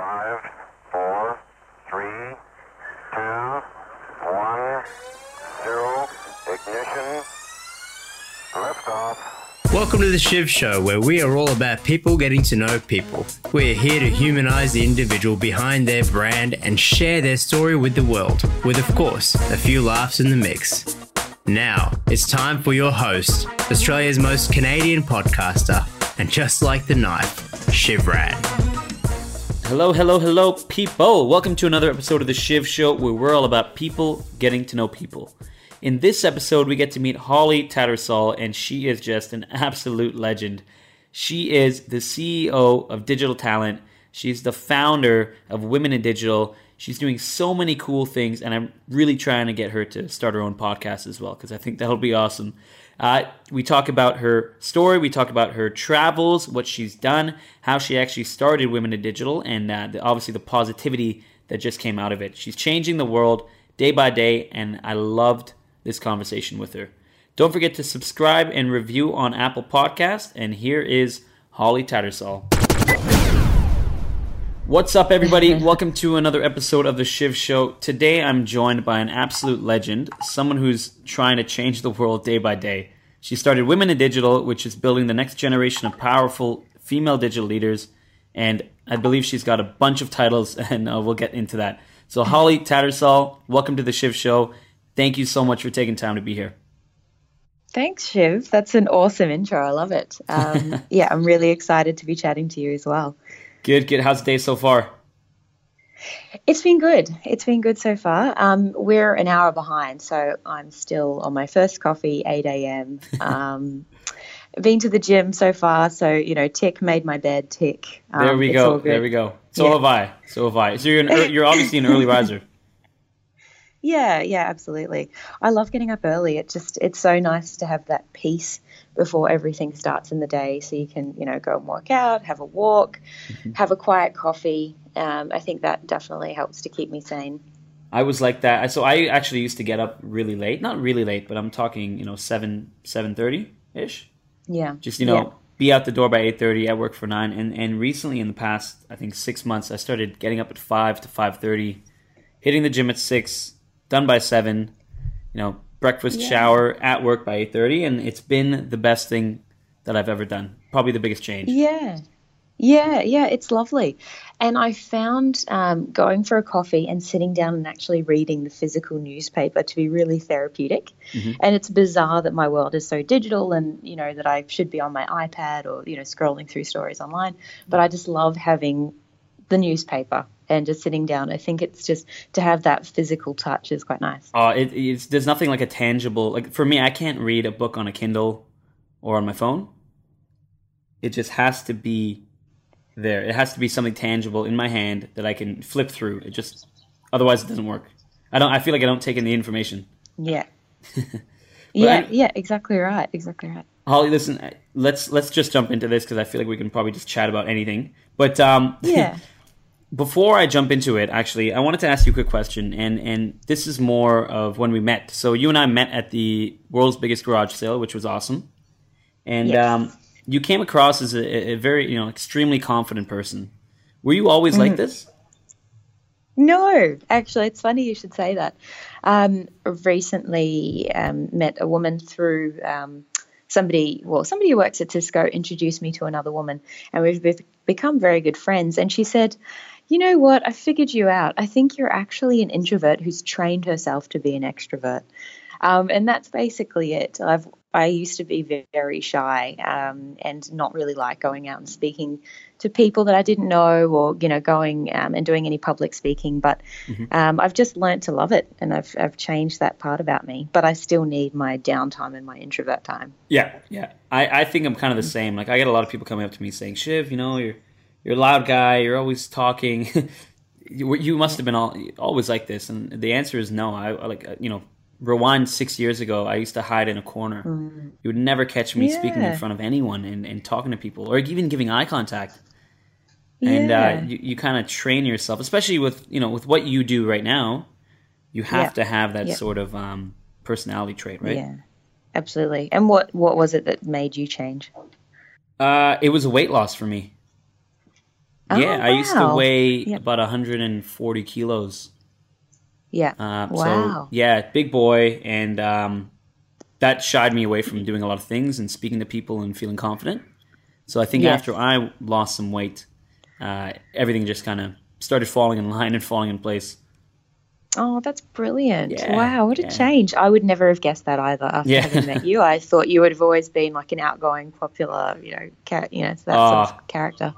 Five, four, three, two, one, zero. Ignition. Liftoff. Welcome to the Shiv Show, where we are all about people getting to know people. We're here to humanize the individual behind their brand and share their story with the world, with, of course, a few laughs in the mix. Now, it's time for your host, Australia's most Canadian podcaster, and just like the knife, Shiv Rad. Hello, hello, hello, people. Welcome to another episode of The Shiv Show where we're all about people getting to know people. In this episode, we get to meet Holly Tattersall, and she is just an absolute legend. She is the CEO of Digital Talent. She's the founder of Women in Digital. She's doing so many cool things, and I'm really trying to get her to start her own podcast as well because I think that'll be awesome. Uh, we talk about her story, we talk about her travels, what she's done, how she actually started Women in Digital, and uh, the, obviously the positivity that just came out of it. She's changing the world day by day, and I loved this conversation with her. Don't forget to subscribe and review on Apple Podcast. And here is Holly Tattersall. What's up, everybody? Welcome to another episode of the Shiv Show. Today, I'm joined by an absolute legend, someone who's trying to change the world day by day. She started Women in Digital, which is building the next generation of powerful female digital leaders, and I believe she's got a bunch of titles, and uh, we'll get into that. So, Holly Tattersall, welcome to the Shiv Show. Thank you so much for taking time to be here. Thanks, Shiv. That's an awesome intro. I love it. Um, yeah, I'm really excited to be chatting to you as well. Good, good. How's the day so far? It's been good. It's been good so far. Um, we're an hour behind, so I'm still on my first coffee, 8 a.m. Um, been to the gym so far, so you know, tick made my bed tick. Um, there we go. There we go. So yeah. have I. So have I. So you're an, you're obviously an early riser. Yeah, yeah, absolutely. I love getting up early. It just it's so nice to have that peace before everything starts in the day, so you can you know go and work out, have a walk, mm-hmm. have a quiet coffee. Um, I think that definitely helps to keep me sane. I was like that. So I actually used to get up really late, not really late, but I'm talking you know seven seven thirty ish. Yeah. Just you know. Yeah. Be out the door by eight thirty. at work for nine, and and recently in the past, I think six months, I started getting up at five to five thirty, hitting the gym at six, done by seven. You know, breakfast, yeah. shower, at work by eight thirty, and it's been the best thing that I've ever done. Probably the biggest change. Yeah. Yeah, yeah, it's lovely. And I found um, going for a coffee and sitting down and actually reading the physical newspaper to be really therapeutic. Mm-hmm. And it's bizarre that my world is so digital and, you know, that I should be on my iPad or, you know, scrolling through stories online. But I just love having the newspaper and just sitting down. I think it's just to have that physical touch is quite nice. Uh, it, it's, there's nothing like a tangible, like for me, I can't read a book on a Kindle or on my phone. It just has to be there. It has to be something tangible in my hand that I can flip through. It just, otherwise it doesn't work. I don't, I feel like I don't take in the information. Yeah. yeah, I, yeah, exactly right. Exactly right. Holly, listen, let's let's just jump into this because I feel like we can probably just chat about anything. But um, yeah, before I jump into it, actually, I wanted to ask you a quick question, and and this is more of when we met. So you and I met at the world's biggest garage sale, which was awesome, and yes. um, you came across as a, a, very you know extremely confident person. Were you always mm like this? No, actually, it's funny you should say that. Um, recently, um, met a woman through um, somebody, well, somebody who works at Cisco introduced me to another woman, and we've become very good friends. And she said, you know what? I figured you out. I think you're actually an introvert who's trained herself to be an extrovert. Um, and that's basically it. I've I used to be very shy um, and not really like going out and speaking to people that I didn't know or you know going um, and doing any public speaking. But mm-hmm. um, I've just learned to love it, and I've I've changed that part about me. But I still need my downtime and my introvert time. Yeah, yeah. I I think I'm kind of the same. Like I get a lot of people coming up to me saying, "Shiv, you know, you're you're a loud guy. You're always talking." you, you must have been all, always like this, and the answer is no. I like you know rewind six years ago, I used to hide in a corner. Mm. You would never catch me yeah. speaking in front of anyone and, and talking to people or even giving eye contact. And uh, yeah. you, you kind of train yourself, especially with you know with what you do right now. You have yeah. to have that sort of um, personality trait, right? Yeah, absolutely. And what what was it that made you change? Uh, it was a weight loss for me. Oh, yeah, I used to weigh Yep. about 140 kilos. Yeah. Uh, wow. So yeah, big boy, and um, that shied me away from doing a lot of things and speaking to people and feeling confident. So I think Yes. after I lost some weight, uh, everything just kind of started falling in line and falling in place. Oh, that's brilliant. Yeah, wow, what a yeah. change. I would never have guessed that either after Yeah. having met you. I thought you would have always been like an outgoing, popular, you know, char- you know, that sort Ah. of character.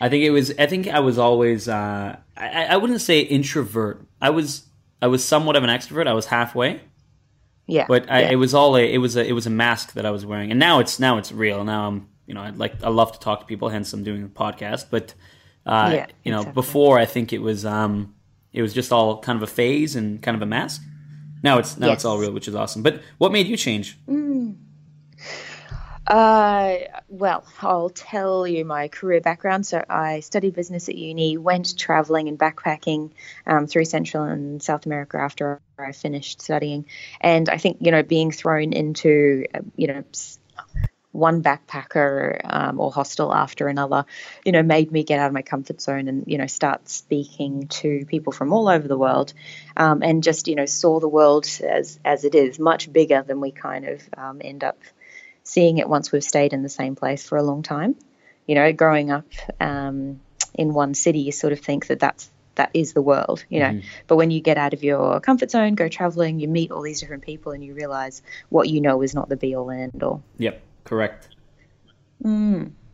I think it was. I think I was always. Uh, I, I wouldn't say introvert. I was. I was somewhat of an extrovert. I was halfway, Yeah. but I, yeah. it was all. A, it was a. It was a mask that I was wearing, and now it's now it's real. Now I'm. You know, I like. I love to talk to people. Hence, I'm doing a podcast. But, uh, Yeah, you know, exactly. before I think it was. Um, it was just all kind of a phase and kind of a mask. Now it's now it's all real, which is awesome. But what made you change? Uh, well, I'll tell you my career background. So I studied business at uni, went traveling and backpacking um, through Central and South America after I finished studying. And I think, you know, being thrown into, uh, you know, one backpacker um, or hostel after another, you know, made me get out of my comfort zone and, you know, start speaking to people from all over the world um, and just, you know, saw the world as, as it is, much bigger than we kind of um, end up seeing it once we've stayed in the same place for a long time. You know, growing up um, in one city, you sort of think that that's that is the world, you know. But when you get out of your comfort zone, go traveling, you meet all these different people, and you realize what you know is not the be all and end all. Yep, correct.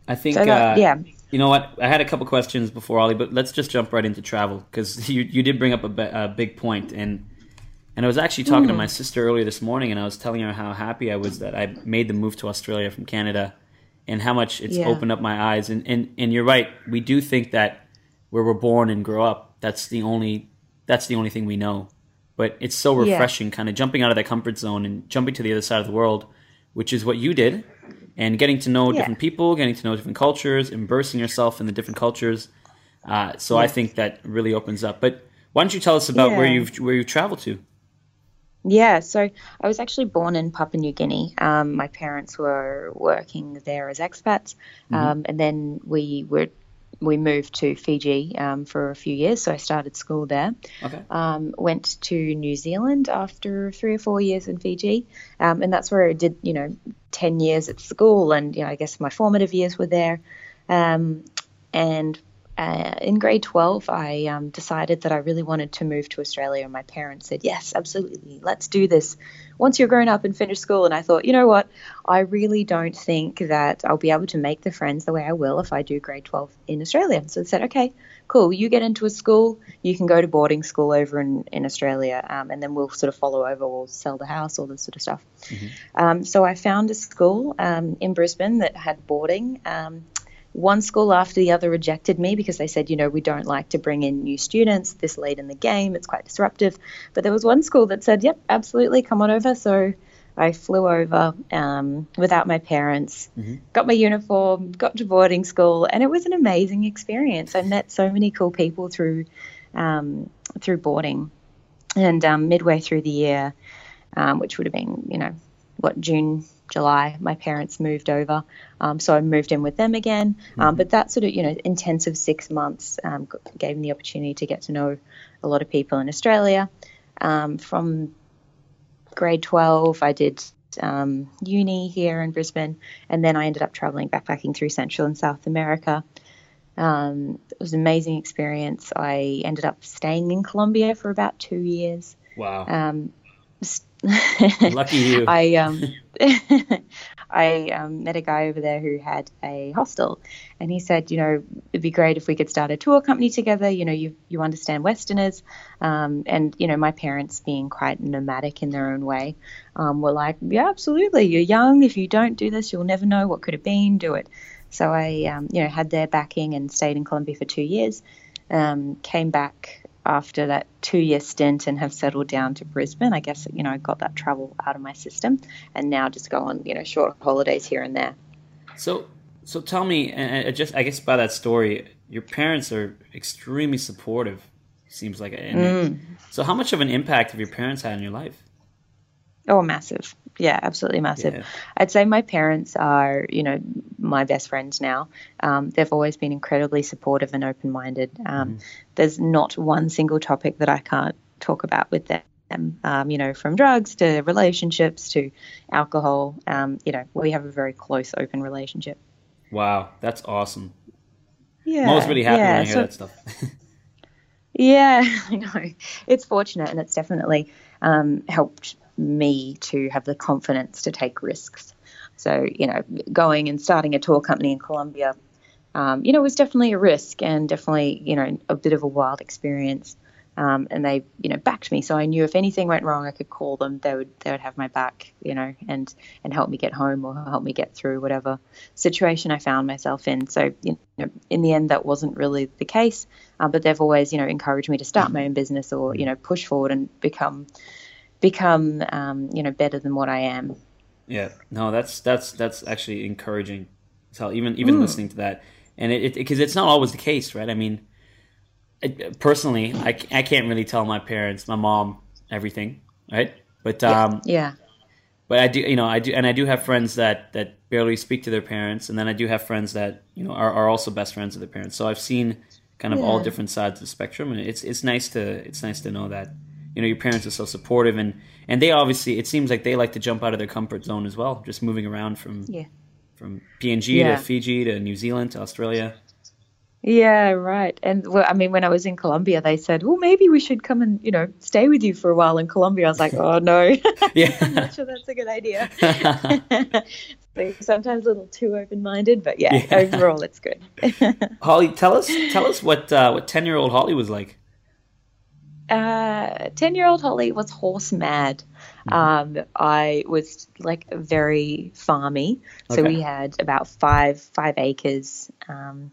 I think. So that, uh, yeah, You know what? I had a couple questions before Holly, but let's just jump right into travel because you you did bring up a, a big point, and and I was actually talking to my sister earlier this morning, and I was telling her how happy I was that I made the move to Australia from Canada, and how much it's Yeah. opened up my eyes. And, and and you're right, we do think that where we're born and grow up, that's the only that's the only thing we know. But it's so Yeah. refreshing, kind of jumping out of that comfort zone and jumping to the other side of the world, which is what you did, and getting to know Yeah. different people, getting to know different cultures, immersing yourself in the different cultures. Uh, so I think that really opens up. But why don't you tell us about where you've where you've traveled to? Yeah, so I was actually born in Papua New Guinea. Um, my parents were working there as expats, um, and then we were we moved to Fiji um, for a few years. So I started school there. Okay. Um, went to New Zealand after three or four years in Fiji, um, and that's where I did you know ten years at school, and you know I guess my formative years were there. Um, and uh, in grade 12, I um, decided that I really wanted to move to Australia. And my parents said, Yes, absolutely, let's do this once you're grown up and finish school. And I thought, you know what? I really don't think that I'll be able to make the friends the way I will if I do grade 12 in Australia. So I said, Okay, cool. You get into a school, you can go to boarding school over in, in Australia, um, and then we'll sort of follow over, we'll sell the house, all this sort of stuff. Um, so I found a school um, in Brisbane that had boarding. One school after the other rejected me because they said, you know, we don't like to bring in new students this late in the game. It's quite disruptive. But there was one school that said, yep, absolutely, come on over. So I flew over um, without my parents, got my uniform, got to boarding school, and it was an amazing experience. I met so many cool people through um, through boarding. And um, midway through the year, um, which would have been, you know, what, June, July, my parents moved over. Um, so I moved in with them again. Um, but that sort of, you know, intensive six months um, gave me the opportunity to get to know a lot of people in Australia. Um, from grade 12, I did um, uni here in Brisbane, and then I ended up traveling backpacking through Central and South America. Um, it was an amazing experience. I ended up staying in Colombia for about two years. Wow. Um, Lucky you. I um, I um, met a guy over there who had a hostel, and he said, you know, it'd be great if we could start a tour company together. You know, you you understand Westerners, um, and you know, my parents being quite nomadic in their own way, um, were like, yeah, absolutely. You're young. If you don't do this, you'll never know what could have been. Do it. So I, um, you know, had their backing and stayed in Colombia for two years. Um, came back after that two-year stint and have settled down to Brisbane. I guess you know I got that travel out of my system, and now just go on you know short holidays here and there. So, so tell me, and I just I guess by that story, your parents are extremely supportive. Seems like, Mm. so how much of an impact have your parents had in your life? Oh, massive, Yeah, absolutely massive. Yeah. I'd say my parents are, you know, my best friends now. Um, they've always been incredibly supportive and open minded. Um, There's not one single topic that I can't talk about with them. Um, you know, from drugs to relationships to alcohol. Um, you know, we have a very close, open relationship. Wow, that's awesome. Yeah, I'm always really happy yeah, when I hear so- that stuff. Yeah, I know. It's fortunate and it's definitely um, helped me to have the confidence to take risks. So, you know, going and starting a tour company in Colombia, um, you know, was definitely a risk and definitely, you know, a bit of a wild experience. Um, and they, you know, backed me. So I knew if anything went wrong, I could call them. They would, they would have my back, you know, and and help me get home or help me get through whatever situation I found myself in. So, you know, in the end, that wasn't really the case. Uh, but they've always, you know, encouraged me to start my own business or, you know, push forward and become, become, um, you know, better than what I am. Yeah, no, that's that's that's actually encouraging. So even even listening to that, and it because it's not always the case, right? I mean, personally, I, personally, I, I can't really tell my parents, my mom, everything, right? But um, Yeah. but I do, you know, I do, and I do have friends that that barely speak to their parents, and then I do have friends that you know are, are also best friends of their parents. So I've seen kind of all different sides of the spectrum, and it's it's nice to it's nice to know that you know your parents are so supportive, and and they obviously it seems like they like to jump out of their comfort zone as well, just moving around from Yeah. from PNG Yeah. to Fiji to New Zealand to Australia. Yeah, right. And well, I mean, when I was in Colombia, they said, "Well, maybe we should come and you know stay with you for a while in Colombia." I was like, "Oh no, Yeah. I'm not sure that's a good idea." So sometimes a little too open-minded, but yeah, Yeah. overall it's good. Holly, tell us tell us what uh, what ten year old Holly was like. Uh, ten-year-old Holly was horse mad. Um, I was like very farmy, so Okay. we had about five five acres um,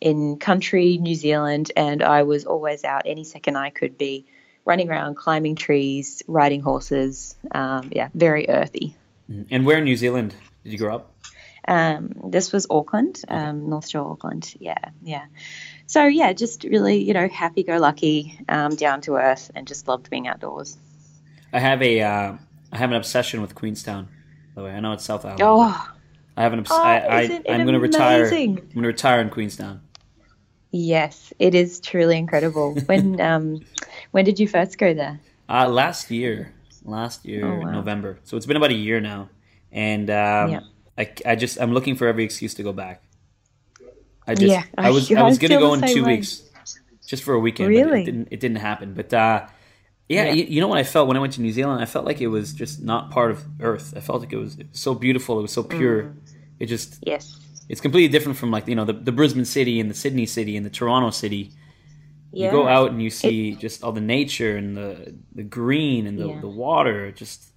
in country New Zealand, and I was always out any second I could be running around, climbing trees, riding horses. Um, yeah, very earthy. And where in New Zealand did you grow up? Um, this was Auckland, um, North Shore Auckland. Yeah, yeah. So yeah, just really, you know, happy-go-lucky, um, down to earth, and just loved being outdoors. I have a uh, I have an obsession with Queenstown. By the way, I know it's South Island. Oh, I have an obs- Oh, I, I I'm going to retire. I'm going to retire in Queenstown. yes, it is truly incredible. When um, when did you first go there? Uh, last year, last year Oh, wow. November. So it's been about a year now, and um, Yeah. I, I just I'm looking for every excuse to go back. I just Yeah, I was I I was gonna go in two way. weeks, just for a weekend. but Really? it didn't it didn't happen. But uh, yeah, Yeah. You, you know what I felt when I went to New Zealand? I felt like it was just not part of Earth. I felt like it was, it was so beautiful. It was so pure. Mm. It just Yes. it's completely different from like you know the, the Brisbane city and the Sydney city and the Toronto city. Yeah. You go out and you see just all the nature and the the green and the, Yeah. the water. Just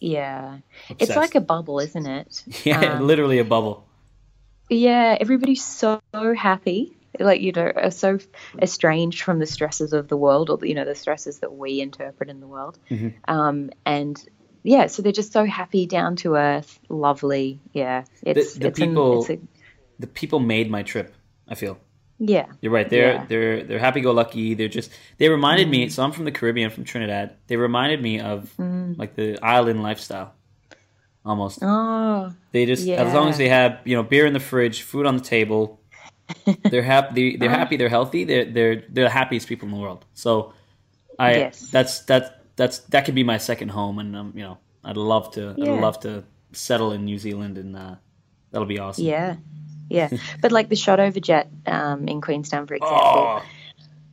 Yeah. It's like a bubble, isn't it? yeah, Um, literally a bubble. Yeah, everybody's so happy. Like, you know, are so estranged from the stresses of the world or, you know, the stresses that we interpret in the world. Mhm. Um, and yeah, so they're just so happy, down to earth, lovely. Yeah. It's, the it's an- people- it's a, The people made my trip. I feel yeah. you're right. They're Yeah. they're they're happy go lucky. They're just they reminded me. Mm. So I'm from the Caribbean, from Trinidad. They reminded me of like the island lifestyle, almost. Oh, They just as long as they have you know beer in the fridge, food on the table, they're happy. They're happy. They're healthy. They're they're they're the happiest people in the world. So, I Yes. that's that that's that could be my second home, and um, you know I'd love to Yeah. I'd love to settle in New Zealand, and uh, that'll be awesome. yeah. Yeah. but like the Shotover Jet um, in Queenstown, for example. Oh,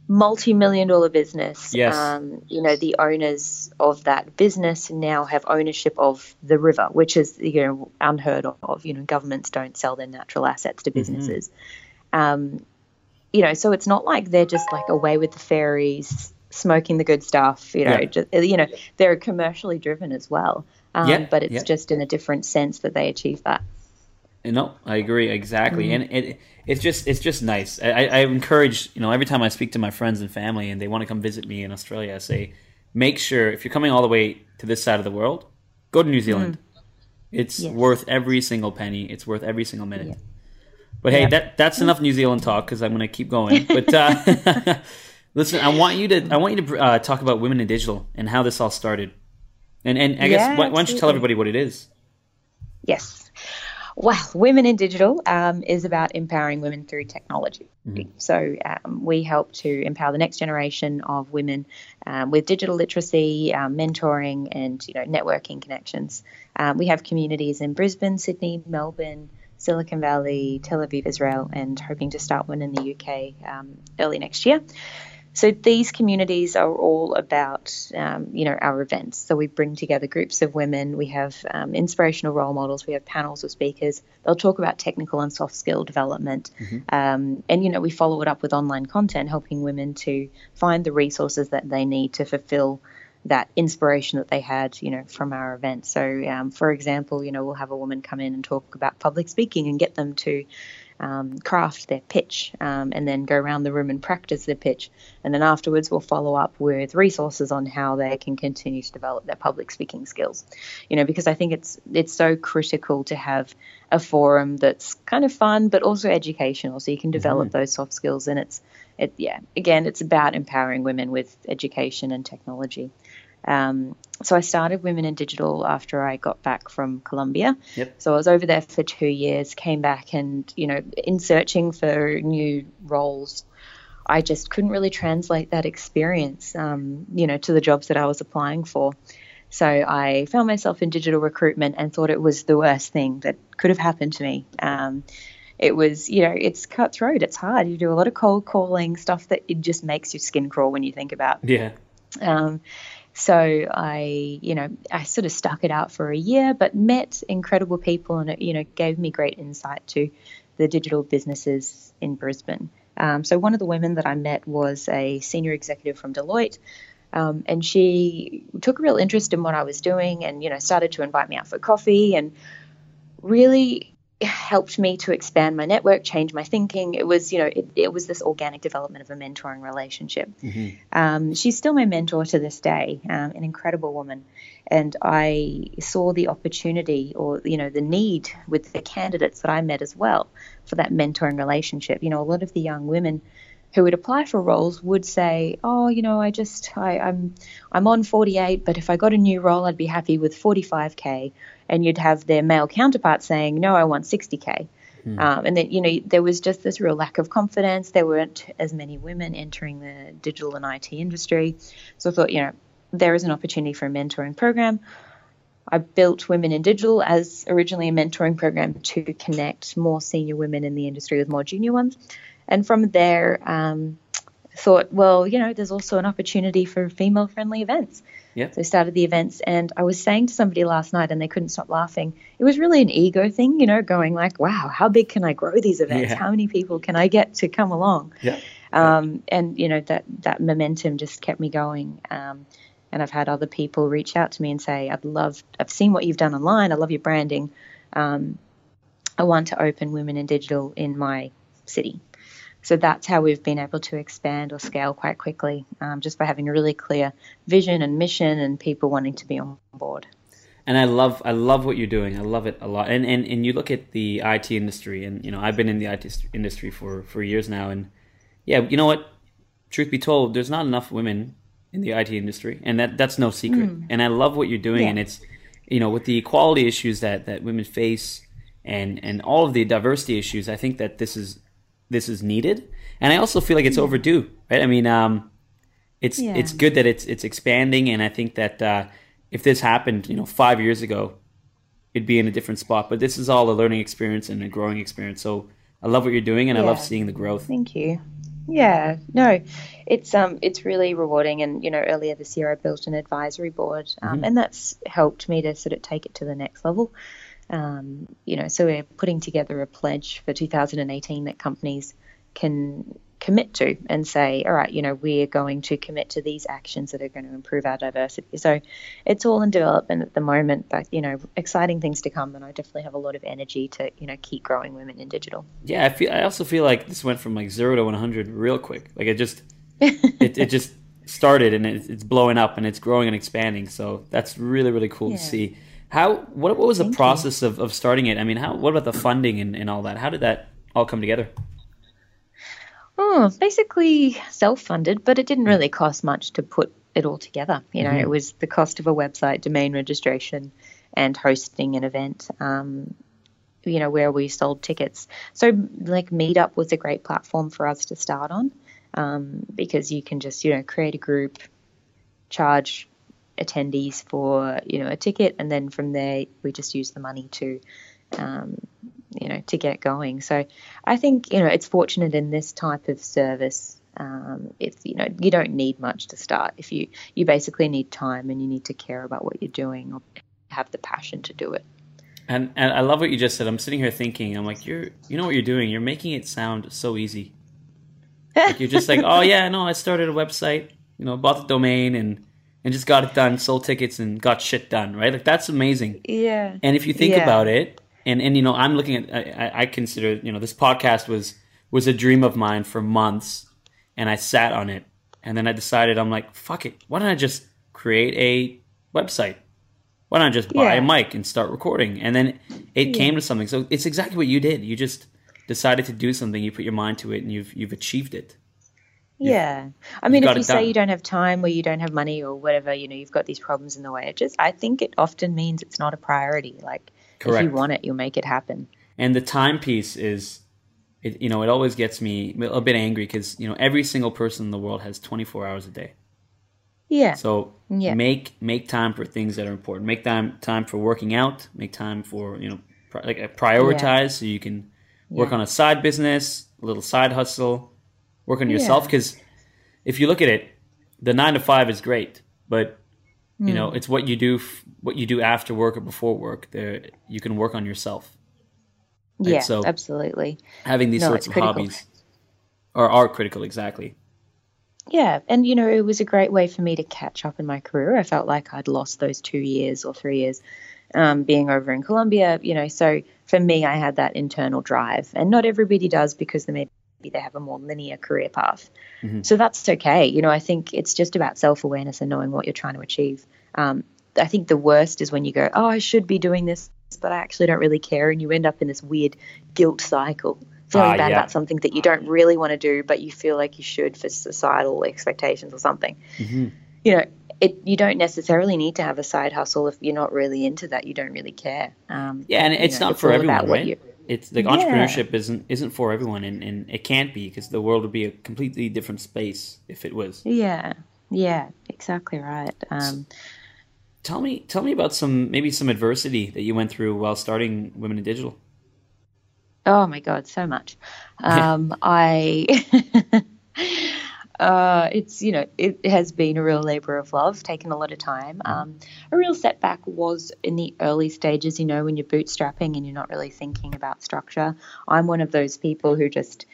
multi-million dollar business. Yes. Um, you know, the owners of that business now have ownership of the river, which is you know unheard of. You know, governments don't sell their natural assets to businesses. Um, you know, so it's not like they're just like away with the fairies, smoking the good stuff. You know, Yeah. just, you know, they're commercially driven as well. Um, Yeah, but it's yeah. just in a different sense that they achieve that. Know, I agree exactly, Mm-hmm. and it it's just it's just nice. I, I encourage you know every time I speak to my friends and family and they want to come visit me in Australia, I say make sure if you're coming all the way to this side of the world, go to New Zealand. It's Mm. Yes. worth every single penny. It's worth every single minute. Yeah. But hey, Yeah. that that's enough New Zealand talk because I'm going to keep going. But uh, listen, I want you to I want you to uh, talk about women in digital and how this all started. And and I Yeah, guess why, why don't you tell everybody what it is? Yes. Well, Women in Digital um, is about empowering women through technology. So um, we help to empower the next generation of women um, with digital literacy, um, mentoring, and you know networking connections. Um, we have communities in Brisbane, Sydney, Melbourne, Silicon Valley, Tel Aviv, Israel, and hoping to start one in the UK um, early next year. So these communities are all about, um, you know, our events. So we bring together groups of women. We have um, inspirational role models. We have panels of speakers. They'll talk about technical and soft skill development, um, and you know, we follow it up with online content, helping women to find the resources that they need to fulfill that inspiration that they had, you know, from our event. So, um, for example, you know, we'll have a woman come in and talk about public speaking and get them to um, craft their pitch um, and then go around the room and practice their pitch. And then afterwards, we'll follow up with resources on how they can continue to develop their public speaking skills. You know, because I think it's it's so critical to have a forum that's kind of fun but also educational, so you can develop those soft skills. And it's it yeah, again, it's about empowering women with education and technology. Um, so I started Women in Digital after I got back from Colombia. Yep. So I was over there for two years, came back, and you know, in searching for new roles, I just couldn't really translate that experience, um, you know, to the jobs that I was applying for. So I found myself in digital recruitment and thought it was the worst thing that could have happened to me. Um, it was, you know, it's cutthroat. It's hard. You do a lot of cold calling stuff that it just makes your skin crawl when you think about. Yeah. Um, so I, you know, I sort of stuck it out for a year, but met incredible people, and it, you know, gave me great insight to the digital businesses in Brisbane. Um, so one of the women that I met was a senior executive from Deloitte, um, and she took a real interest in what I was doing, and you know, started to invite me out for coffee, and really helped me to expand my network, change my thinking. It was, you know, it, it was this organic development of a mentoring relationship. Um, she's still my mentor to this day, um, an incredible woman. And I saw the opportunity or, you know, the need with the candidates that I met as well for that mentoring relationship. You know, a lot of the young women who would apply for roles would say, "Oh, you know, I just I, I'm I'm on 48, but if I got a new role, I'd be happy with 45k." And you'd have their male counterpart saying, "No, I want 60k." Um, and then you know there was just this real lack of confidence. There weren't as many women entering the digital and IT industry, so I thought, you know, there is an opportunity for a mentoring program. I built Women in Digital as originally a mentoring program to connect more senior women in the industry with more junior ones. And from there, um, thought, well, you know, there's also an opportunity for female friendly events. Yeah. So I started the events, and I was saying to somebody last night, and they couldn't stop laughing. It was really an ego thing, you know, going like, wow, how big can I grow these events? Yeah. How many people can I get to come along? Yeah. um, and you know that that momentum just kept me going. Um, and I've had other people reach out to me and say, "I'd love, I've seen what you've done online. I love your branding. Um, I want to open Women in Digital in my city." So that's how we've been able to expand or scale quite quickly, um, just by having a really clear vision and mission, and people wanting to be on board. and I love I love what you're doing. I love it a lot. And and and you look at the IT industry, and you know I've been in the IT industry for for years now, and yeah, you know what? Truth be told, there's not enough women in the IT industry, and that that's no secret. And I love what you're doing, Yeah. and it's you know with the equality issues that that women face, and and all of the diversity issues. I think that this is this is needed, and I also feel like it's overdue. Right? I mean, um, it's Yeah. it's good that it's it's expanding, and I think that uh, if this happened, you know, five years ago, it'd be in a different spot. But this is all a learning experience and a growing experience. So I love what you're doing, and I love seeing the growth. Thank you. Yeah, no, it's um, it's really rewarding. And you know, earlier this year, I built an advisory board, um, and that's helped me to sort of take it to the next level. Um, you know, so we're putting together a pledge for 2018 that companies can commit to and say, all right, you know, we're going to commit to these actions that are going to improve our diversity. So it's all in development at the moment, but you know, exciting things to come. And I definitely have a lot of energy to you know keep growing women in digital. Yeah, I feel. I also feel like this went from like zero to 100 real quick. Like it just, it, it just started and it's, it's blowing up and it's growing and expanding. So that's really really cool Yeah. to see. How what what was the Thank you. process of, of starting it? I mean, how what about the funding and, and all that? How did that all come together? Oh, basically self-funded, but it didn't really cost much to put it all together. You know, Mhm. it was the cost of a website, domain registration, and hosting an event. Um, you know, where we sold tickets. So, like, Meetup was a great platform for us to start on um, because you can just, you know, create a group, charge attendees for, you know, a ticket, and then from there we just use the money to, um, you know, to get going. So, I think, you know, it's fortunate in this type of service. Um, it's you know you don't need much to start if you you basically need time and you need to care about what you're doing or have the passion to do it. And and I love what you just said. I'm sitting here thinking, I'm like, you're you know what you're doing. You're making it sound so easy. Like you're just like, oh yeah, no, I started a website, you know, bought the domain and and just got it done, sold tickets and got shit done, right? Like that's amazing. Yeah. And if you think Yeah. about it, and and you know, I'm looking at, I, I- consider, you know, this podcast was was a dream of mine for months, and I sat on it, and then I decided, I'm like, fuck it, why don't I just create a website? Why don't I just buy Yeah. a mic and start recording? And then it came to something. So it's exactly what you did. You just decided to do something. You put your mind to it, and you've you've achieved it. Yeah. I mean, if you say you don't have time or you don't have money or whatever, you know, you've got these problems in the way, it just, I think it often means it's not a priority. Like, if you want it, you'll make it happen. And the time piece is, it, you know, it always gets me a bit angry because you know every single person in the world has 24 hours a day. Yeah. So Yeah. make make time for things that are important. Make time time for working out. Make time for you know pri- like prioritize so you can work Yeah. on a side business, a little side hustle, work on yourself. Yeah. Because if you look at it, the nine to five is great, but you Hmm. know it's what you do f- what you do after work or before work. There you can work on yourself. Right, yeah, so- absolutely. Having these No, sorts of critical. hobbies are are critical. Exactly. Yeah. And, you know, it was a great way for me to catch up in my career. I felt like I'd lost those two years or three years um, being over in Colombia, you know. So for me, I had that internal drive. And not everybody does because they maybe they have a more linear career path. So that's okay. You know, I think it's just about self awareness and knowing what you're trying to achieve. Um, I think the worst is when you go, oh, I should be doing this, but I actually don't really care. And you end up in this weird guilt cycle, feeling Ah, bad yeah. about something that you don't really want to do, but you feel like you should for societal expectations or something. Mm-hmm. You know, it, you don't necessarily need to have a side hustle if you're not really into that. You don't really care. Um, Yeah, and you it's know, not for everyone, right? It's like Yeah. entrepreneurship isn't isn't for everyone, and, and it can't be because the world would be a completely different space if it was. Yeah, yeah, exactly right. Um, Tell me, tell me about some maybe some adversity that you went through while starting Women in Digital. Oh my god, so much. Um, I uh, it's you know it has been a real labor of love, taken a lot of time. Um, a real setback was in the early stages. You know, when you're bootstrapping and you're not really thinking about structure. I'm one of those people who just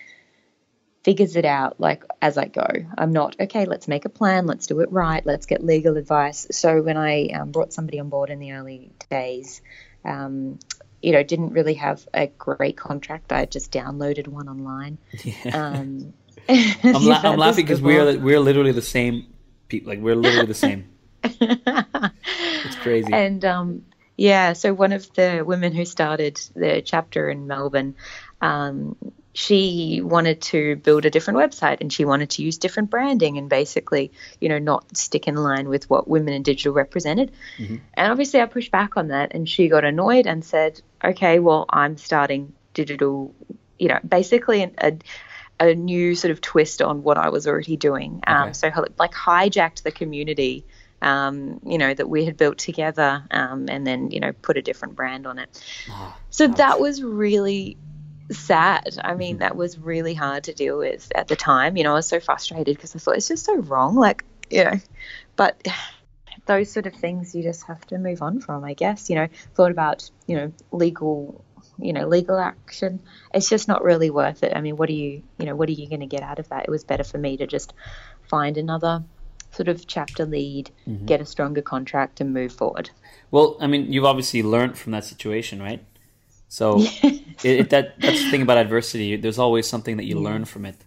figures it out like as I go. I'm not okay. Let's make a plan. Let's do it right. Let's get legal advice. So when I um, brought somebody on board in the early days, um, you know, didn't really have a great contract. I just downloaded one online. Um, I'm, la- I'm laughing because we're we're literally the same people. Like we're literally the same. it's crazy. And um, yeah, so one of the women who started the chapter in Melbourne, um, she wanted to build a different website and she wanted to use different branding and basically, you know, not stick in line with what women in digital represented. And obviously, I pushed back on that and she got annoyed and said, okay, well, I'm starting digital, you know, basically an, a a new sort of twist on what I was already doing. Um, Okay. So like hijacked the community, um, you know, that we had built together, um, and then you know put a different brand on it. so that was really sad. I mean, that was really hard to deal with at the time. You know, I was so frustrated because I thought it's just so wrong. Like, you know, but those sort of things you just have to move on from, I guess. You know, thought about, you know, legal, you know, legal action. It's just not really worth it. I mean, what are you, you know, what are you going to get out of that? It was better for me to just find another sort of chapter lead, mm-hmm. get a stronger contract, and move forward. Well, I mean, you've obviously learned from that situation, right? So it, it, that that's the thing about adversity. There's always something that you learn from it.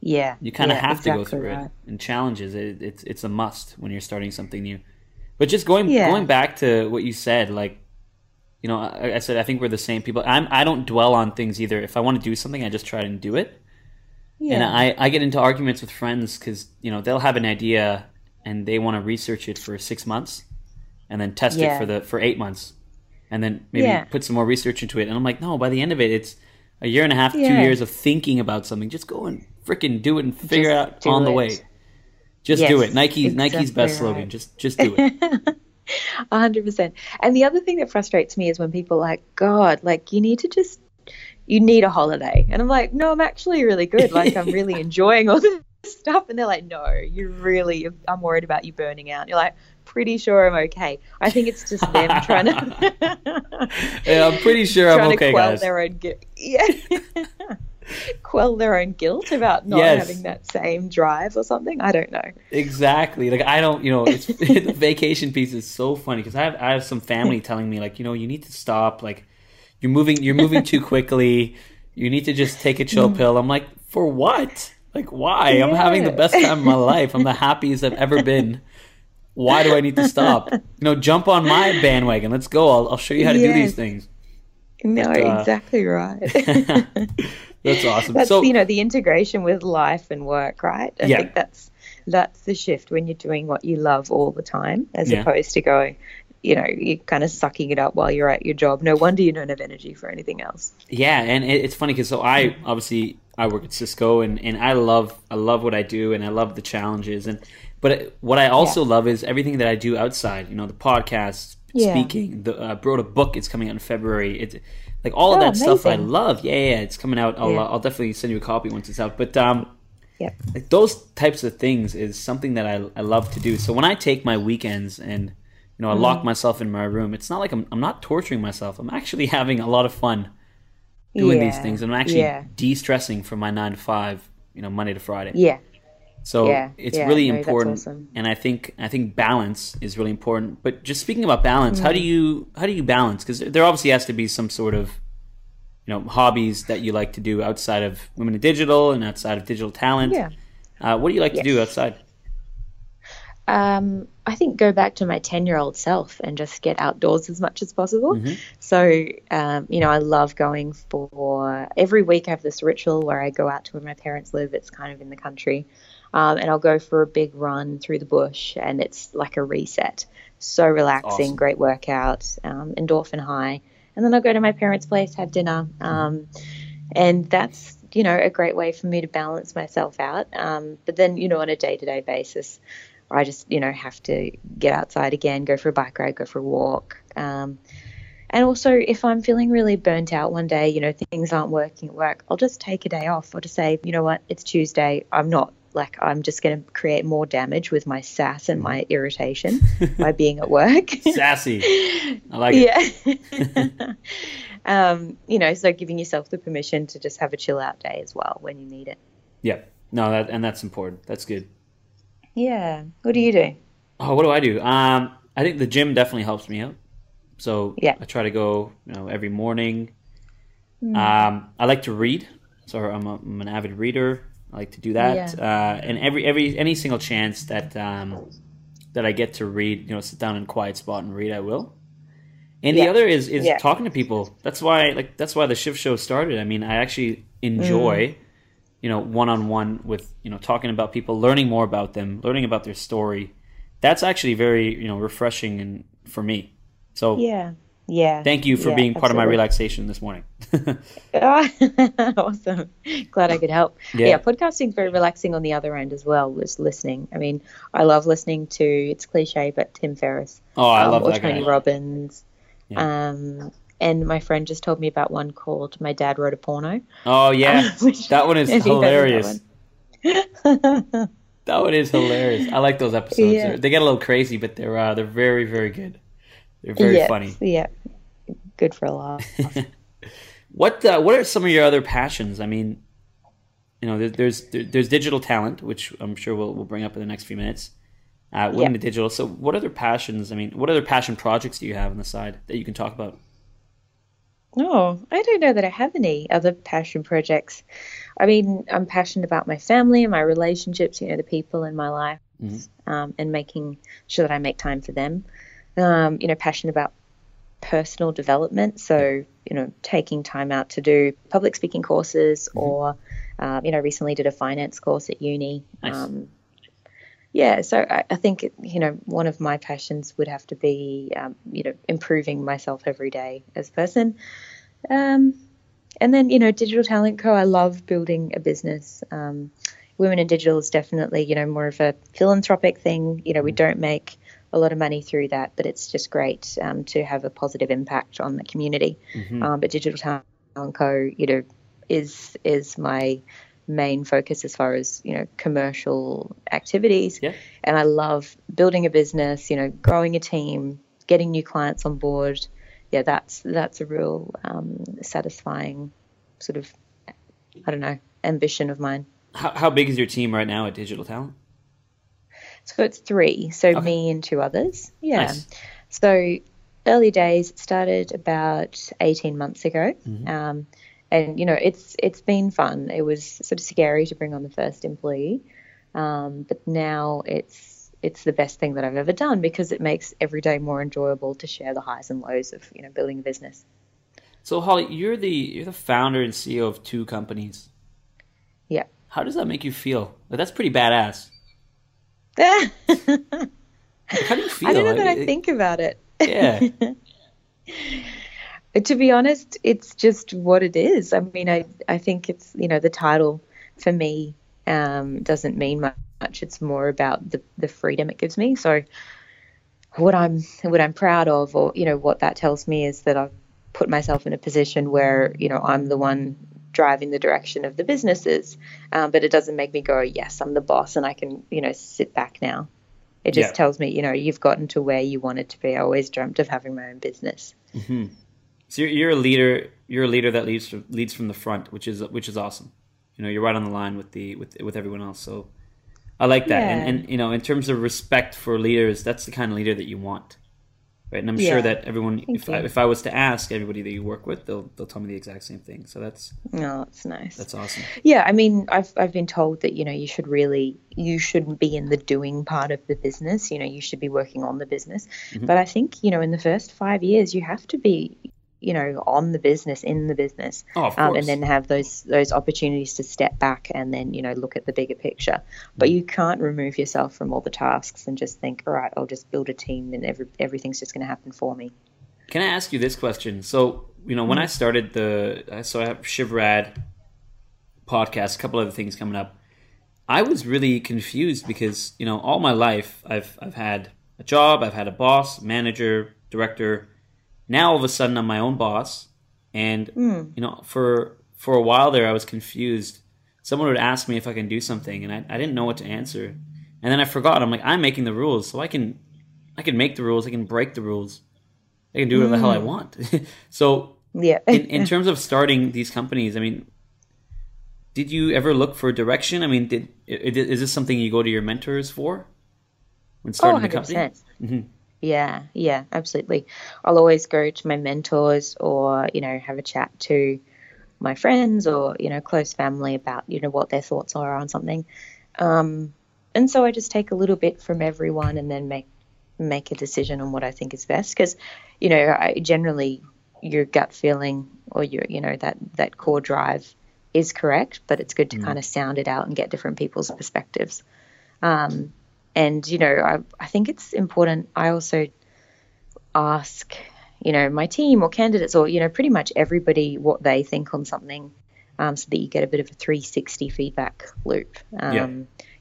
Yeah, You kind of yeah, have to go through right. it. And challenges, it, it's it's a must when you're starting something new. But just going Yeah. going back to what you said, like you know, I, I said I think we're the same people. I'm I don't dwell on things either. If I want to do something, I just try and do it. Yeah. And I, I get into arguments with friends because you know they'll have an idea and they want to research it for six months, and then test it for the for eight months, and then maybe Yeah. put some more research into it. And I'm like, no, by the end of it, it's a year and a half, two years of thinking about something. Just go and freaking do it and figure Just it out do on the way. Just do Yes, it. Nike's Nike's exactly best slogan. Just just do it. A hundred percent. And the other thing that frustrates me is when people are like, God, like you need to just, you need a holiday. And I'm like, no, I'm actually really good. Like I'm really enjoying all this stuff. And they're like, no, you really, I'm worried about you burning out. You're like, pretty sure I'm okay. I think it's just them trying to, yeah, I'm pretty sure I'm trying okay, to quell guys. their own. Yeah. Quell their own guilt about not Yes. having that same drive or something. I don't know. Exactly. Like I don't, you know, it's the vacation piece is so funny because I have I have some family telling me like, you know, you need to stop. Like you're moving you're moving too quickly. You need to just take a chill pill. I'm like, for what? Like why? I'm having the best time of my life. I'm the happiest I've ever been. Why do I need to stop? You know, jump on my bandwagon. Let's go. I'll, I'll show you how to do these things. No, uh, exactly right. That's awesome. that's so you know the integration with life and work right i Yeah. think that's that's the shift when you're doing what you love all the time as Yeah. opposed to going you know you're kind of sucking it up while you're at your job no wonder you don't have energy for anything else Yeah, and it, it's funny because so I obviously I work at Cisco and, and I love I love what I do and I love the challenges and but what I also love is everything that I do outside. You know, the podcast, Yeah. speaking. The uh, wrote a book. It's coming out in February. It's like all of Oh, that stuff I love. Yeah, yeah, it's coming out. I'll Yeah. I'll definitely send you a copy once it's out. But um, Yep. like those types of things is something that I, I love to do. So when I take my weekends and you know I Mm. lock myself in my room, it's not like I'm I'm not torturing myself. I'm actually having a lot of fun doing these things. And I'm actually Yeah. de-stressing from my nine to five, you know, Monday to Friday. yeah So Yeah, it's yeah, really no, important, awesome. and I think I think balance is really important. But just speaking about balance, Mm. how do you how do you balance? Because there obviously has to be some sort of you know hobbies that you like to do outside of women in digital and outside of digital talent. yeah Uh, what do you like to do outside? um, I think go back to my 10 year old self and just get outdoors as much as possible. Mm-hmm. So, um, you know, I love going for every week I have this ritual where I go out to where my parents live. It's kind of in the country. Um, and I'll go for a big run through the bush and it's like a reset. So relaxing, Awesome. great workout, um, endorphin high. And then I'll go to my parents' place, have dinner. Um, and that's, you know, a great way for me to balance myself out. Um, but then, you know, on a day to day basis, I just, you know, have to get outside again, go for a bike ride, go for a walk. Um, and also, if I'm feeling really burnt out one day, you know, things aren't working at work, I'll just take a day off. I'll just say, you know what, it's Tuesday. I'm not like, I'm just going to create more damage with my sass and my irritation by being at work. Sassy, I like it. yeah. um, you know, so giving yourself the permission to just have a chill out day as well when you need it. Yeah, no, that, and that's important. That's good. Yeah. What do you do? Oh, what do I do? Um, I think the gym definitely helps me out. So Yeah. I try to go, you know, every morning. Hmm. Um, I like to read, so I'm, a, I'm an avid reader. I like to do that, Yeah. uh, and every every any single chance that um, that I get to read, you know, sit down in a quiet spot and read, I will. And the other is is Yeah. talking to people. That's why like that's why the Shiv Show started. I mean, I actually enjoy, Mm. you know, one on one with you know talking about people, learning more about them, learning about their story. That's actually very you know refreshing and for me. So Yeah. Yeah. thank you for Yeah, being part of my relaxation this morning. awesome. Glad I could help. Yeah. Yeah. podcasting's very relaxing on the other end as well, just listening. I mean, I love listening to, it's cliche, but Tim Ferriss. oh, I um, love or that Tony guy. Robbins. Yeah. Um, and my friend just told me about one called My Dad Wrote a Porno. Oh yeah, Which- that one is Have you heard of hilarious. that That one is hilarious. I like those episodes. Yeah. They get a little crazy, but they're uh, they're very very good. They're very yes, funny. Yeah. Good for a laugh. What uh, what are some of your other passions? I mean, you know, there, there's there, there's digital talent, which I'm sure we'll we'll bring up in the next few minutes. Uh, women Yeah. in digital. So, what other passions? I mean, what other passion projects do you have on the side that you can talk about? No, I don't know that I have any other passion projects. I mean, I'm passionate about my family and my relationships, you know, the people in my life, um, and making sure that I make time for them. Um, you know, passionate about personal development. So, you know, taking time out to do public speaking courses or, um, you know, recently did a finance course at uni. Nice. Um, yeah, so I, I think you know one of my passions would have to be um, you know improving myself every day as a person. Um, and then you know Digital Talent Co. I love building a business. Um, Women in Digital is definitely you know more of a philanthropic thing. You know we don't make a lot of money through that, but it's just great um, to have a positive impact on the community. Um, but Digital Talent Co. you know is is my main focus as far as you know commercial activities Yeah. and i love building a business you know growing a team getting new clients on board yeah that's that's a real um, satisfying sort of i don't know ambition of mine How, how big is your team right now at Digital Talent? So it's three so Okay. me and two others yeah Nice. so early days it started about 18 months ago um, and you know it's it's been fun it was sort of scary to bring on the first employee um, but now it's it's the best thing that I've ever done because it makes every day more enjoyable to share the highs and lows of you know building a business So Holly, you're the you're the founder and CEO of two companies. yeah How does that make you feel? Like, that's pretty badass. I how do you feel? I don't know Like, that I think about it Yeah. to be honest, it's just what it is. I mean, I, I think it's, you know, the title for me um, doesn't mean much. It's more about the, the freedom it gives me. So what I'm, what I'm proud of, or, you know, what that tells me is that I've put myself in a position where, you know, I'm the one driving the direction of the businesses. Um, but it doesn't make me go, yes, I'm the boss and I can, you know, sit back now. It just Yeah. tells me, you know, you've gotten to where you wanted to be. I always dreamt of having my own business. So you're, you're a leader. You're a leader that leads from, leads from the front, which is which is awesome. You know, you're right on the line with the with with everyone else. So I like that. Yeah. And, and you know, in terms of respect for leaders, that's the kind of leader that you want, right? And I'm sure that everyone, Thank if I, if I was to ask everybody that you work with, they'll they'll tell me the exact same thing. So that's Oh, it's nice. that's awesome. Yeah, I mean, I've I've been told that you know you should really you shouldn't be in the doing part of the business. You know, you should be working on the business. Mm-hmm. But I think you know in the first five years you have to be you know on the business in the business, Oh, um, and then have those those opportunities to step back and then you know look at the bigger picture. But you can't remove yourself from all the tasks and just think, all right, I'll just build a team and every, everything's just going to happen for me. Can I ask you this question? So, you know, when I started the, so I have Shivrad podcast, a couple other things coming up. I was really confused because, you know, all my life I've I've had a job, I've had a boss, manager, director. Now all of a sudden I'm my own boss, and hmm. you know, for for a while there I was confused. Someone would ask me if I can do something, and I, I didn't know what to answer. And then I forgot. I'm like, I'm making the rules, so I can I can make the rules, I can break the rules. I can do whatever the hell I hmm. want. so, Yeah. in, in terms of starting these companies, I mean, did you ever look for direction? I mean, did is this something you go to your mentors for when Oh, starting the 100%. company? percent mm-hmm. Yeah, yeah, absolutely. I'll always go to my mentors or, you know, have a chat to my friends or, you know, close family about, you know, what their thoughts are on something. Um, and so I just take a little bit from everyone and then make make a decision on what I think is best because, you know, I generally your gut feeling or your, you know, that that core drive is correct, but it's good to kind of sound it out and get different people's perspectives. Um, and you know I, I think it's important i also ask you know my team or candidates or you know pretty much everybody what they think on something um, so that you get a bit of a 360 feedback loop um, Yeah.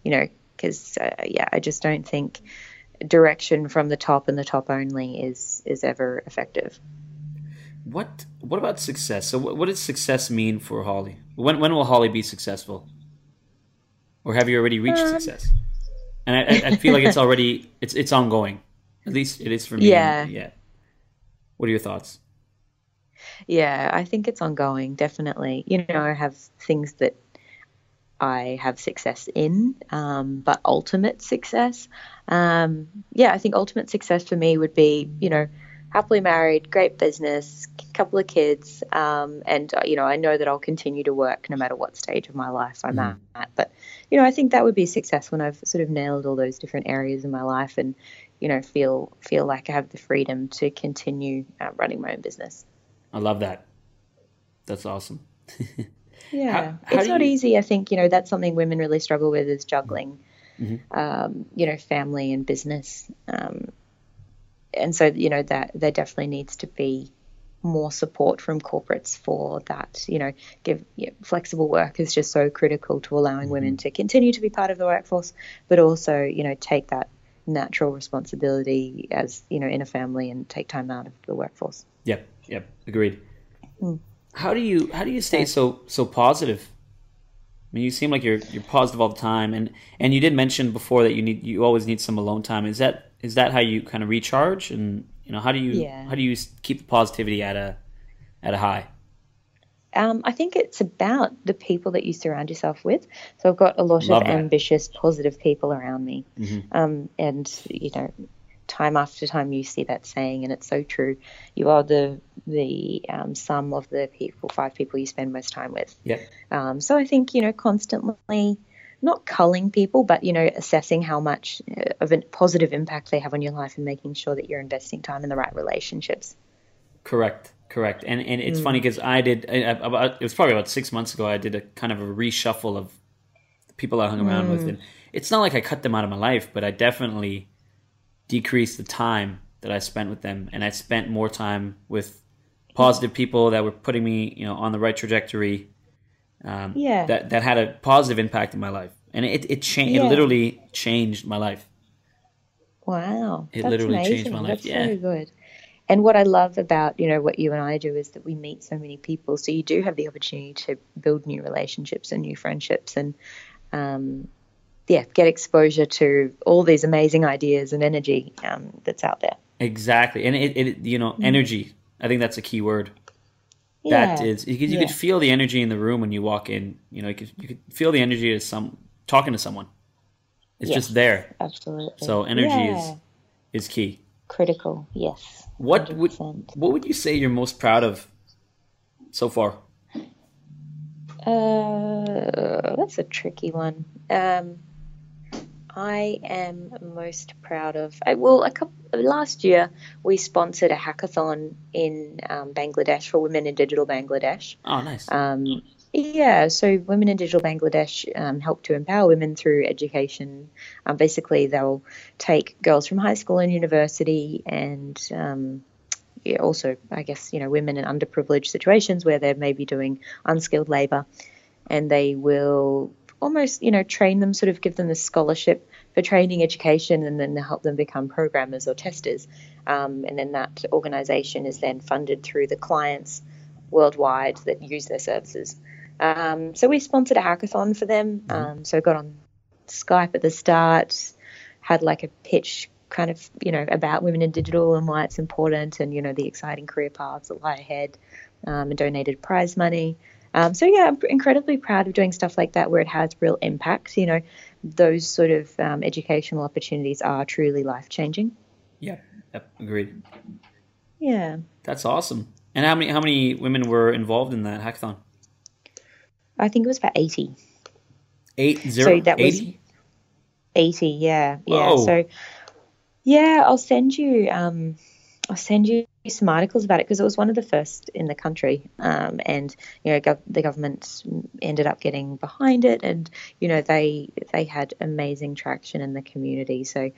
you know because uh, yeah i just don't think direction from the top and the top only is is ever effective What What about success? So, what, what does success mean for Holly? When when will Holly be successful, or have you already reached Um, success? And I, I, feel like it's already it's it's ongoing. At least it is for me. Yeah. Yeah. What are your thoughts? Yeah, I think it's ongoing, definitely. You know, I have things that I have success in, um, but ultimate success, um, yeah, I think ultimate success for me would be, you know, happily married, great business, couple of kids, um, and uh, you know, I know that I'll continue to work no matter what stage of my life I'm at. But you know, I think that would be success when I've sort of nailed all those different areas in my life, and you know, feel feel like I have the freedom to continue uh, running my own business. I love that. That's awesome. Yeah, How- how it's not you- easy. I think you know that's something women really struggle with is juggling um, you know, family and business. Um, and so, you know, that there definitely needs to be more support from corporates for that. You know, give yeah, flexible work is just so critical to allowing women mm-hmm. to continue to be part of the workforce, but also, you know, take that natural responsibility as you know in a family and take time out of the workforce. Yep, yep, agreed. Mm. How do you how do you stay so so positive? Mean, you seem like you're you're positive all the time, and and you did mention before that you need you always need some alone time. Is that is that how you kind of recharge? And you know, how do you Yeah. how do you keep the positivity at a at a high? Um, I think it's about the people that you surround yourself with. So I've got a lot Love of that. ambitious, positive people around me, um, and you know, time after time you see that saying, and it's so true. You are the the um, sum of the people, five people you spend most time with. Yeah, Um, so I think you know constantly not culling people, but you know assessing how much uh, of a positive impact they have on your life and making sure that you're investing time in the right relationships. correct, correct. And and it's funny because I did I, I- about it was probably about six months ago. I did a kind of a reshuffle of the people I hung around with, and it's not like I cut them out of my life, but I definitely decreased the time that I spent with them, and I spent more time with positive people that were putting me, you know, on the right trajectory. Um, Yeah. that that had a positive impact in my life, and it it changed. It literally changed my life. Wow, It that's literally amazing. changed my life, That's yeah. so good. And what I love about you know what you and I do is that we meet so many people, so you do have the opportunity to build new relationships and new friendships, and um, yeah, get exposure to all these amazing ideas and energy um, that's out there. Exactly, and it, it you know energy. I think that's a key word. Mm. Yeah. That is because you Yeah. could feel the energy in the room when you walk in. You know, you could you could feel the energy of some talking to someone. It's Yes. just there. absolutely. So energy Yeah. is is key. critical. Yes. What would what would you say you're most proud of so far? Uh, that's a tricky one. Um, I am most proud of. Well, a couple last year we sponsored a hackathon in um, Bangladesh for women in digital Bangladesh. Oh, nice. Um, yeah, so Women in Digital Bangladesh um, help to empower women through education. Um, basically, they'll take girls from high school and university, and um, yeah, also, I guess, you know, women in underprivileged situations where they're maybe doing unskilled labor, and they will almost, you know, train them, sort of give them the scholarship for training education, and then help them become programmers or testers. Um, and then that organization is then funded through the clients worldwide that use their services. Um, so we sponsored a hackathon for them. Um, so got on Skype at the start, had like a pitch kind of, you know, about women in digital and why it's important and, you know, the exciting career paths that lie ahead um, and donated prize money. Um, so yeah, I'm incredibly proud of doing stuff like that where it has real impact. You know, those sort of um, educational opportunities are truly life changing. Yeah. Agreed. Yeah. That's awesome. And how many how many women were involved in that hackathon? I think it was about 80. Eight zero so that was eighty? 80 yeah yeah Whoa. so yeah i'll send you um i'll send you some articles about it because it was one of the first in the country um, and you know gov- the government ended up getting behind it and you know they they had amazing traction in the community. So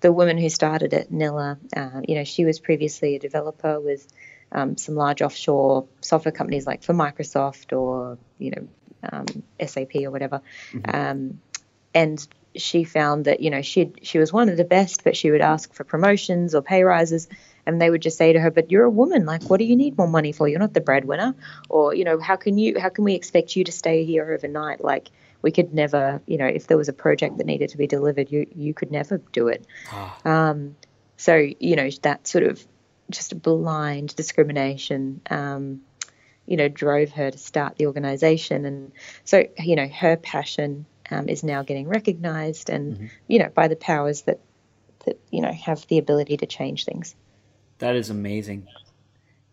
the woman who started it nilla uh, you know she was previously a developer with um, some large offshore software companies like for microsoft or you know um, sap or whatever. Um, and she found that you know she she was one of the best, but she would ask for promotions or pay rises, and they would just say to her, "But you're a woman. Like, what do you need more money for? You're not the breadwinner, or you know, how can you how can we expect you to stay here overnight? Like, we could never, you know, if there was a project that needed to be delivered, you you could never do it. Um, so you know that sort of just blind discrimination. Um, you know, drove her to start the organization. And so, you know, her passion um, is now getting recognized and, you know, by the powers that, that, you know, have the ability to change things. That is amazing.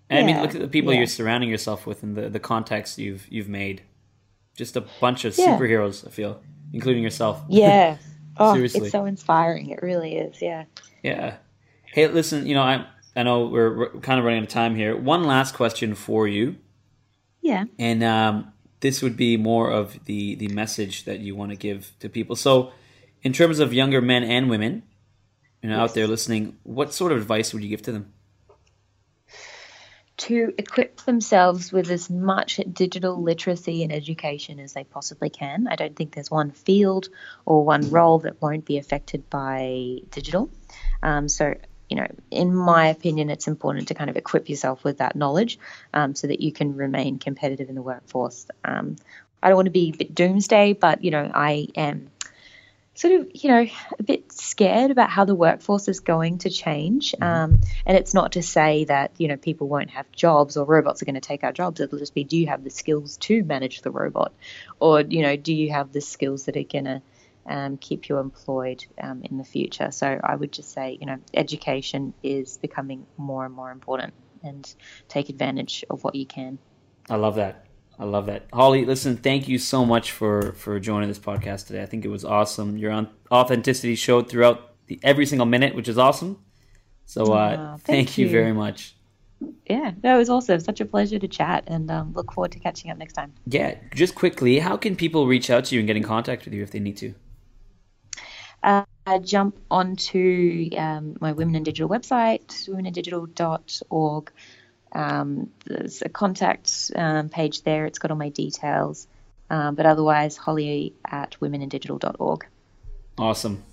And I mean, look at the people yeah. you're surrounding yourself with and the, the context you've you've made. Just a bunch of Yeah. superheroes, I feel, including yourself. Yeah. Oh, Seriously. it's so inspiring. It really is. Yeah. Yeah. Hey, listen, you know, I I know we're, we're kind of running out of time here. One last question for you, Yeah. and um, this would be more of the the message that you want to give to people. So, in terms of younger men and women, you know, out there listening, what sort of advice would you give to them? to equip themselves with as much digital literacy and education as they possibly can. I don't think there's one field or one role that won't be affected by digital. Um, so, you know, in my opinion, it's important to kind of equip yourself with that knowledge um, so that you can remain competitive in the workforce. Um, I don't want to be a bit doomsday, but, you know, I am sort of, you know, a bit scared about how the workforce is going to change. Mm-hmm. Um, and it's not to say that, you know, people won't have jobs or robots are going to take our jobs. It'll just be, do you have the skills to manage the robot? Or, you know, do you have the skills that are going to um, keep you employed um, in the future? So I would just say, you know, education is becoming more and more important and take advantage of what you can. I love that. I love that. Holly, listen, thank you so much for for joining this podcast today. I think it was awesome. Your authenticity showed throughout the, every single minute, which is awesome. So uh, oh, thank, thank you. you. very much. Yeah, that was awesome. Such a pleasure to chat and um, look forward to catching up next time. Yeah, just quickly, how can people reach out to you and get in contact with you if they need to? Uh, jump onto um, my Women in Digital website, womenindigital.org um, there's a contact um, page there. It's got all my details. Um, but otherwise, holly at womenindigital.org. Awesome.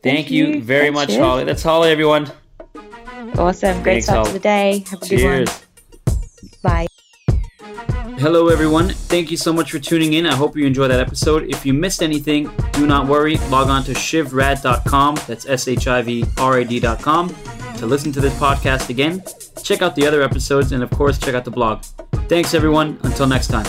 Thank, Thank you. you very much, Holly. That's Holly, everyone. Awesome. Great Thanks, start Holly. to the day. Have a Cheers. good one. Hello, everyone. Thank you so much for tuning in. I hope you enjoyed that episode. If you missed anything, do not worry. Log on to shivrad.com. That's S H I V R A D.com to listen to this podcast again check out the other episodes, and of course, check out the blog. Thanks, everyone. Until next time.